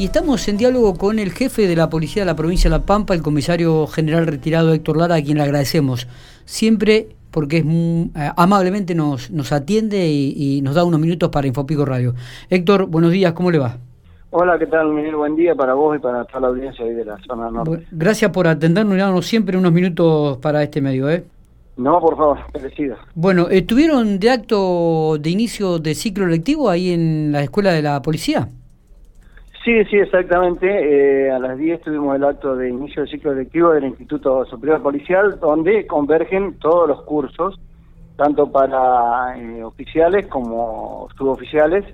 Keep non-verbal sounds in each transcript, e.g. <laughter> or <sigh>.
y estamos en diálogo con el jefe de la Policía de la Provincia de La Pampa, el comisario general retirado Héctor Lara, a quien le agradecemos siempre porque es eh, amablemente nos, nos atiende y, nos da unos minutos para Infopico Radio. Héctor, buenos días, ¿cómo le va? Hola, ¿qué tal, Miguel? Buen día para vos y para toda la audiencia ahí de la zona norte. gracias por atendernos y darnos siempre unos minutos para este medio, ¿eh? No, por favor, merecido. Bueno, ¿estuvieron de acto de inicio de ciclo lectivo ahí en la escuela de la policía? Sí, sí, exactamente. Eh, a las 10 tuvimos el acto de inicio del ciclo lectivo del Instituto Superior Policial, donde convergen todos los cursos, tanto para eh, oficiales como suboficiales,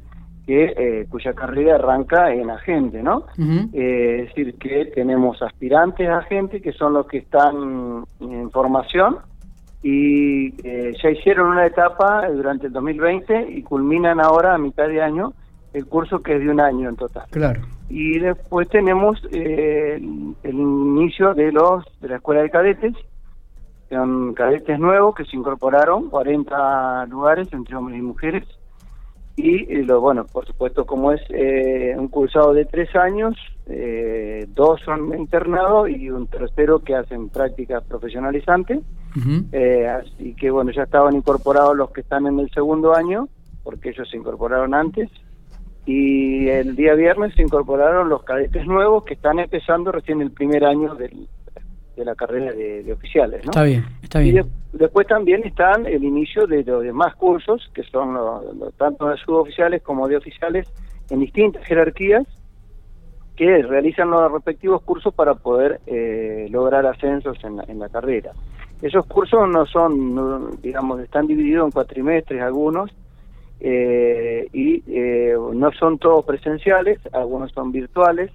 que eh, cuya carrera arranca en agente, ¿no? es decir, que tenemos aspirantes a agente, que son los que están en formación, y ya hicieron una etapa durante el 2020 y culminan ahora a mitad de año el curso que es de un año en total. Claro. Y después tenemos eh, el, inicio de los de la escuela de cadetes, son cadetes nuevos que se incorporaron, 40 lugares entre hombres y mujeres. Y eh, lo bueno, por supuesto, como es eh, un cursado de tres años, dos son internados y un tercero que hacen prácticas profesionalizantes. así que bueno, ya estaban incorporados los que están en el segundo año, porque ellos se incorporaron antes y el día viernes se incorporaron los cadetes nuevos que están empezando recién el primer año de la carrera de, oficiales. ¿no? Está bien, está bien. Y después también están el inicio de los demás cursos, que son los, tanto de suboficiales como de oficiales en distintas jerarquías, que realizan los respectivos cursos para poder eh, lograr ascensos en la, en la carrera. Esos cursos no son, digamos, están divididos en cuatrimestres algunos, eh, y eh, no son todos presenciales, algunos son virtuales.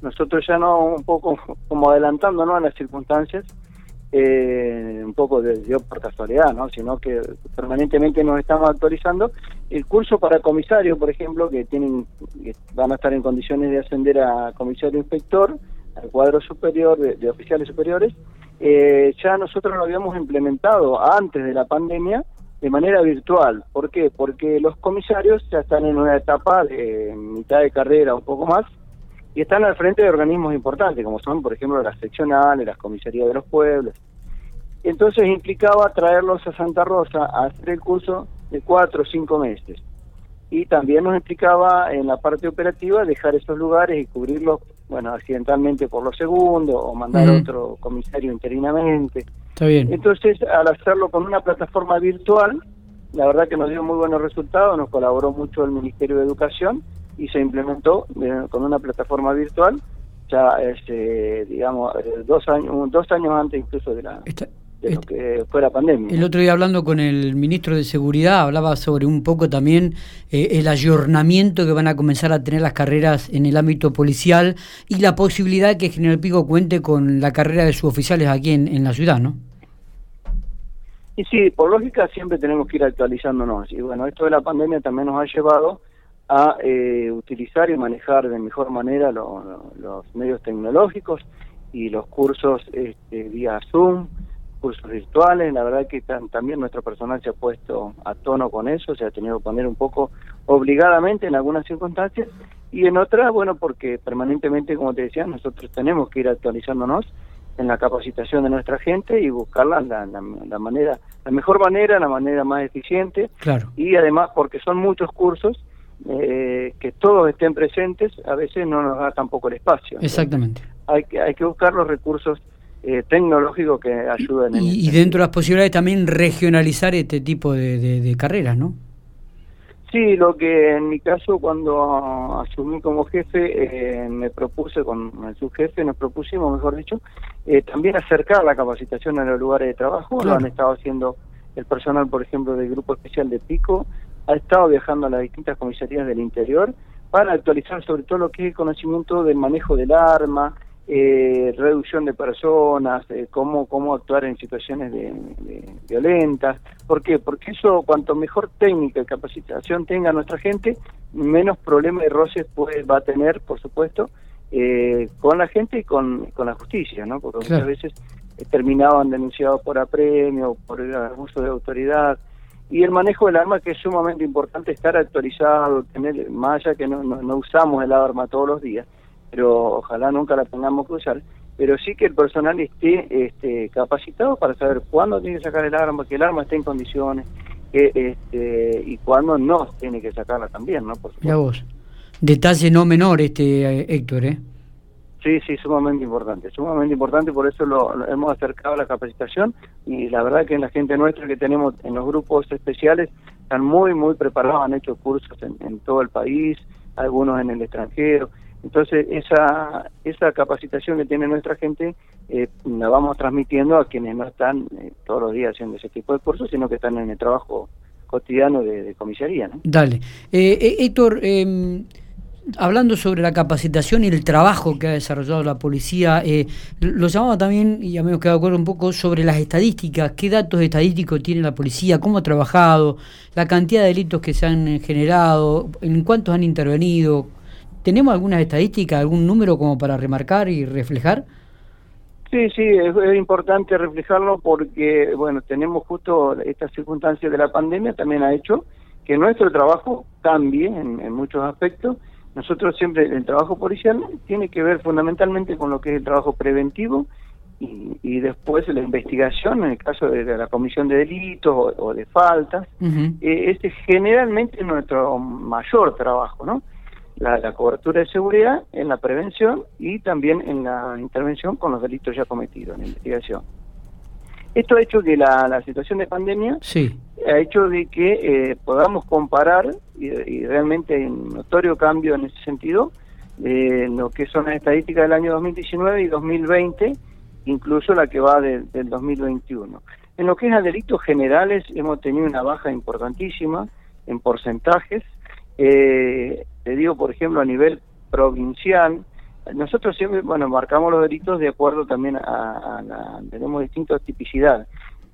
Nosotros ya no, un poco <laughs> como adelantándonos a las circunstancias, eh, un poco de, por casualidad, ¿no? sino que permanentemente nos estamos actualizando. El curso para comisario, por ejemplo, que tienen van a estar en condiciones de ascender a comisario inspector, al cuadro superior de, oficiales superiores, ya nosotros lo habíamos implementado antes de la pandemia de manera virtual. ¿Por qué? Porque los comisarios ya están en una etapa de mitad de carrera, un poco más, y están al frente de organismos importantes, como son, por ejemplo, las seccionales, las comisarías de los pueblos. Entonces implicaba traerlos a Santa Rosa a hacer el curso de cuatro o cinco meses. Y también nos implicaba en la parte operativa dejar esos lugares y cubrirlos, bueno, accidentalmente por los segundos o mandar a otro comisario interinamente. Está bien. Entonces, al hacerlo con una plataforma virtual, la verdad que nos dio muy buenos resultados, nos colaboró mucho el Ministerio de Educación y se implementó eh, con una plataforma virtual ya este, digamos eh, dos años dos años antes incluso de la de lo que fue la pandemia. El otro día hablando con el ministro de Seguridad hablaba sobre un poco también eh, el ayornamiento que van a comenzar a tener las carreras en el ámbito policial y la posibilidad que General Pico cuente con la carrera de suboficiales aquí en, en la ciudad, ¿no? Y sí, por lógica siempre tenemos que ir actualizándonos. Y bueno, esto de la pandemia también nos ha llevado a eh, utilizar y manejar de mejor manera los medios tecnológicos y los cursos este, vía Zoom, cursos virtuales. La verdad que también nuestro personal se ha puesto a tono con eso, se ha tenido que poner un poco obligadamente en algunas circunstancias y en otras, bueno, porque permanentemente, como te decía, nosotros tenemos que ir actualizándonos en la capacitación de nuestra gente y buscarla la, la, manera, la mejor manera, la manera más eficiente. Claro. Y además, porque son muchos cursos, eh, que todos estén presentes, a veces no nos da tampoco el espacio. Exactamente. Hay que, hay que buscar los recursos eh, tecnológicos que ayuden. Y, y, dentro de las posibilidades también regionalizar este tipo de, de carreras, ¿no? Sí, lo que en mi caso cuando asumí como jefe eh, me propuse con el subjefe, nos propusimos, mejor dicho, eh, también acercar la capacitación a los lugares de trabajo. Lo han estado haciendo el personal, por ejemplo, del Grupo Especial de Pico, ha estado viajando a las distintas comisarías del interior para actualizar sobre todo lo que es el conocimiento del manejo del arma, eh, reducción de personas, eh, cómo, cómo actuar en situaciones de, violentas. ¿Por qué? Porque eso, cuanto mejor técnica y capacitación tenga nuestra gente, menos problemas de roces puede, va a tener, por supuesto, eh, con la gente y con, con la justicia, ¿no? Porque muchas veces eh, terminaban denunciados por apremio, por abuso de autoridad. Y el manejo del arma, que es sumamente importante estar actualizado, tener, más allá que no, no usamos el arma todos los días, pero ojalá nunca la tengamos que usar. Pero sí que el personal esté este, capacitado para saber cuándo tiene que sacar el arma, que el arma esté en condiciones, que, este, y cuándo no tiene que sacarla también, ¿no? Por vos. Detalle no menor este, eh, Héctor, ¿eh? Sí, sí, sumamente importante, sumamente importante, por eso lo, hemos acercado a la capacitación y la verdad que en la gente nuestra que tenemos en los grupos especiales están muy, muy preparados, han hecho cursos en, todo el país, algunos en el extranjero, entonces esa, esa capacitación que tiene nuestra gente eh, la vamos transmitiendo a quienes no están eh, todos los días haciendo ese tipo de cursos, sino que están en el trabajo cotidiano de, comisaría. ¿no? Dale. Eh, eh Héctor, eh, hablando sobre la capacitación y el trabajo que ha desarrollado la policía, eh, lo llamaba también, y ya me quedado de acuerdo un poco, sobre las estadísticas, qué datos estadísticos tiene la policía, cómo ha trabajado, la cantidad de delitos que se han generado, en cuántos han intervenido. ¿Tenemos algunas estadísticas, algún número como para remarcar y reflejar? Sí, sí, es, importante reflejarlo porque, bueno, tenemos justo esta circunstancia de la pandemia, también ha hecho que nuestro trabajo cambie en muchos aspectos nosotros siempre, el trabajo policial tiene que ver fundamentalmente con lo que es el trabajo preventivo y, después la investigación, en el caso de, la comisión de delitos o, de faltas. Eh, este es generalmente nuestro mayor trabajo, ¿no? La, cobertura de seguridad en la prevención y también en la intervención con los delitos ya cometidos, en la investigación. Esto ha hecho que la, situación de pandemia sí. ha hecho de que eh, podamos comparar y, realmente hay un notorio cambio en ese sentido eh, lo que son las estadísticas del año 2019 y 2020, incluso la que va del 2021. En lo que es a delitos generales hemos tenido una baja importantísima en porcentajes. Eh, te digo, por ejemplo, a nivel provincial, nosotros siempre, bueno, marcamos los delitos de acuerdo también a, la, tenemos distintas tipicidades,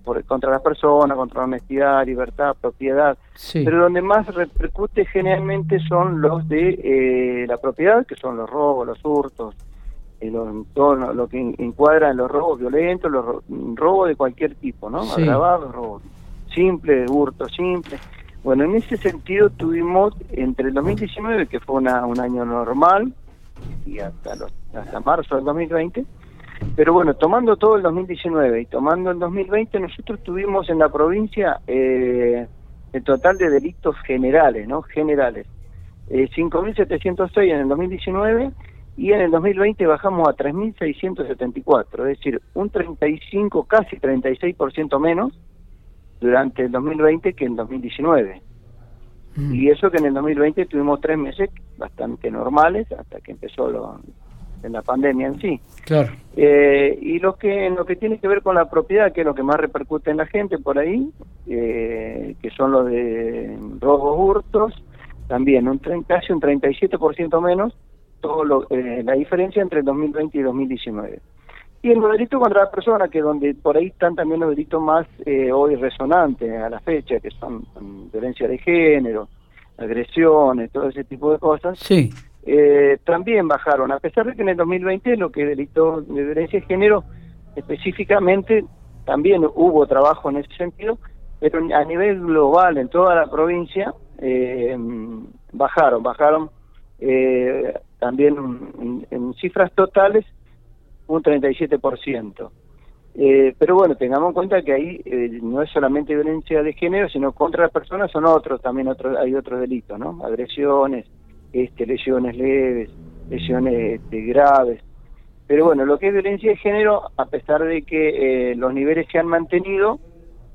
por, contra las personas, contra la honestidad, libertad, propiedad, pero donde más repercute generalmente son los de eh, la propiedad, que son los robos, los hurtos, eh, todo lo, que encuadra en los robos violentos, los robos de cualquier tipo, ¿no? Agravados, robos simples, hurtos simples. Bueno, en ese sentido tuvimos entre el 2019, que fue una, un año normal, y hasta, los, hasta marzo del 2020. Pero bueno, tomando todo el 2019 y tomando el 2020, nosotros tuvimos en la provincia eh, el total de delitos generales, ¿no? Generales. Eh, 5.706 en el 2019 y en el 2020 bajamos a 3.674, es decir, un 35, casi 36% menos durante el 2020 que en 2019. Mm. Y eso que en el 2020 tuvimos tres meses bastante normales hasta que empezó lo, en la pandemia en sí. Claro. Eh, y lo que en lo que tiene que ver con la propiedad, que es lo que más repercute en la gente por ahí, eh, que son los de robos hurtos, también un casi un 37% menos, todo lo, eh, la diferencia entre el 2020 y 2019. Y en los delitos contra la persona, que donde por ahí están también los delitos más eh, hoy resonantes a la fecha, que son violencia de género, agresiones, todo ese tipo de cosas, sí. Eh, también bajaron, a pesar de que en el 2020 lo que es delito de violencia de género específicamente también hubo trabajo en ese sentido, pero a nivel global en toda la provincia eh, bajaron, bajaron también en cifras totales un 37%. Eh, pero bueno, tengamos en cuenta que ahí eh, no es solamente violencia de género, sino contra las personas son otros, también otros, hay otros delitos, ¿no? Agresiones, este, lesiones leves, lesiones este, graves. Pero bueno, lo que es violencia de género, a pesar de que eh, los niveles se han mantenido,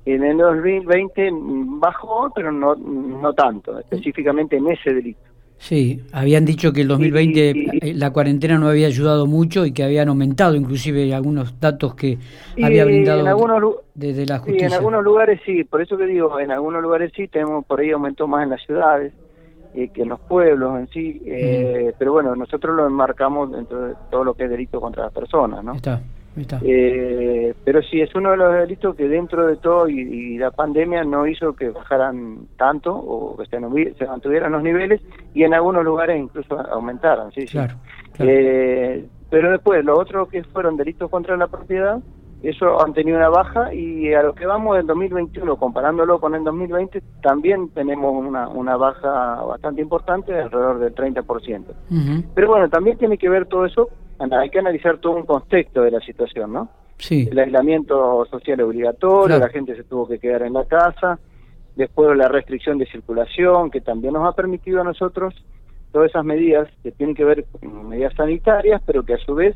en el 2020 bajó, pero no, no tanto, específicamente en ese delito. Sí, habían dicho que el 2020 eh, la cuarentena no había ayudado mucho y que habían aumentado inclusive algunos datos que había brindado desde la justicia. Sí, en algunos lugares sí, por eso que digo, en algunos lugares sí, tenemos por ahí aumentó más en las ciudades eh, que en los pueblos en sí, eh, pero bueno, nosotros lo enmarcamos dentro de todo lo que es delito contra las personas, ¿no? Está. Eh, pero sí, es uno de los delitos que dentro de todo y, la pandemia no hizo que bajaran tanto o que se, mantuvieran los niveles y en algunos lugares incluso aumentaran, sí, claro, Eh, pero después, lo otro que fueron delitos contra la propiedad, eso han tenido una baja y a lo que vamos del 2021, comparándolo con el 2020, también tenemos una, una baja bastante importante, alrededor del 30%. Pero bueno, también tiene que ver todo eso, hay que analizar todo un contexto de la situación, ¿no? Sí. El aislamiento social obligatorio, la gente se tuvo que quedar en la casa, después la restricción de circulación, que también nos ha permitido a nosotros todas esas medidas que tienen que ver con medidas sanitarias, pero que a su vez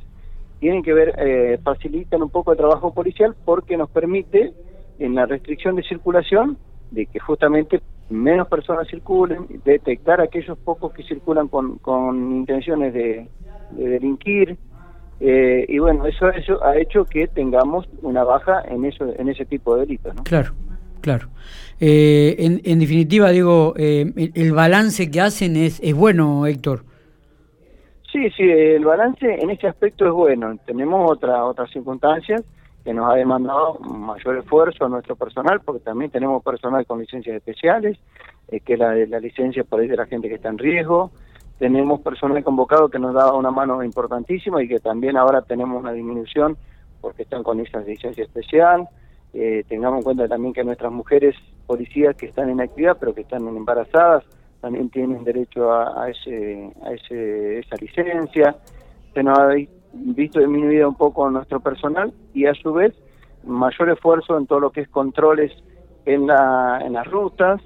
tienen que ver, eh, facilitan un poco el trabajo policial porque nos permite en la restricción de circulación de que justamente menos personas circulen, detectar aquellos pocos que circulan con, con intenciones de, delinquir, eh, y bueno, eso, eso ha hecho que tengamos una baja en eso en ese tipo de delitos. ¿no? Claro, claro. Eh, en, en, definitiva, digo, el, el, balance que hacen es, es bueno, Héctor. Sí, sí, el balance en este aspecto es bueno. Tenemos otra, otras circunstancias que nos ha demandado mayor esfuerzo a nuestro personal, porque también tenemos personal con licencias especiales, eh, que la, la licencia por ahí de la gente que está en riesgo. Tenemos personal convocado que nos da una mano importantísima y que también ahora tenemos una disminución porque están con esa licencia especial. Eh, tengamos en cuenta también que nuestras mujeres policías que están en actividad, pero que están embarazadas, también tienen derecho a, ese, a ese, esa licencia. Se nos ha visto disminuida un poco nuestro personal y a su vez mayor esfuerzo en todo lo que es controles en, la, en las rutas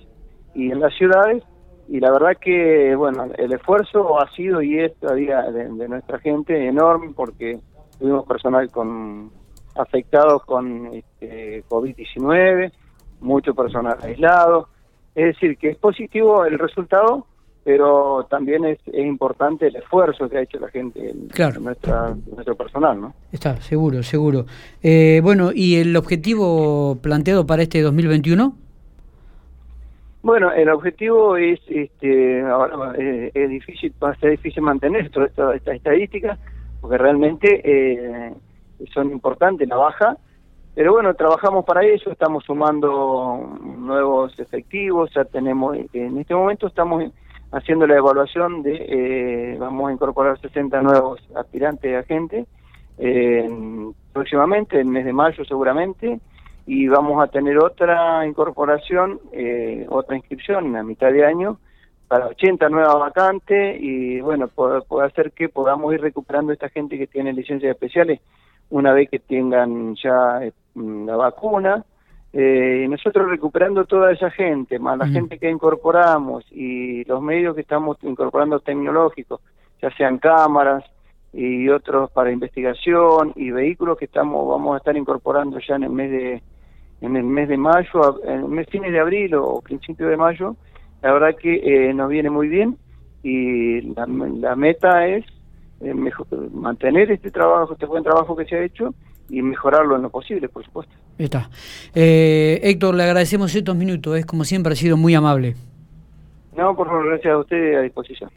y en las ciudades y la verdad que bueno el esfuerzo ha sido y es todavía de, nuestra gente enorme porque tuvimos personal con afectados con este, COVID-19 mucho personal aislado es decir, que es positivo el resultado, pero también es, importante el esfuerzo que ha hecho la gente, claro. nuestra, nuestro personal, ¿no? Está, seguro, seguro. Eh, bueno, ¿y el objetivo planteado para este 2021? Bueno, el objetivo es, este, ahora eh, es difícil, va a ser difícil mantener toda esta, esta estadística, porque realmente eh, son importantes la baja, pero bueno, trabajamos para eso, estamos sumando nuevos efectivos, ya tenemos, en este momento estamos haciendo la evaluación de, eh, vamos a incorporar 60 nuevos aspirantes de agentes eh, próximamente, en el mes de mayo seguramente, y vamos a tener otra incorporación, eh, otra inscripción a mitad de año para 80 nuevas vacantes y bueno, puede, puede hacer que podamos ir recuperando esta gente que tiene licencias especiales una vez que tengan ya mm, la vacuna. Eh, nosotros recuperando toda esa gente, más la gente que incorporamos y los medios que estamos incorporando tecnológicos, ya sean cámaras y otros para investigación y vehículos que estamos vamos a estar incorporando ya en el mes de en el mes de mayo, en el mes fines de abril o principio de mayo, la verdad que eh, nos viene muy bien y la, la meta es eh, mantener este trabajo, este buen trabajo que se ha hecho y mejorarlo en lo posible, por supuesto. Está. Eh, Héctor, le agradecemos estos minutos, es como siempre ha sido muy amable. No, por favor, gracias a usted a disposición.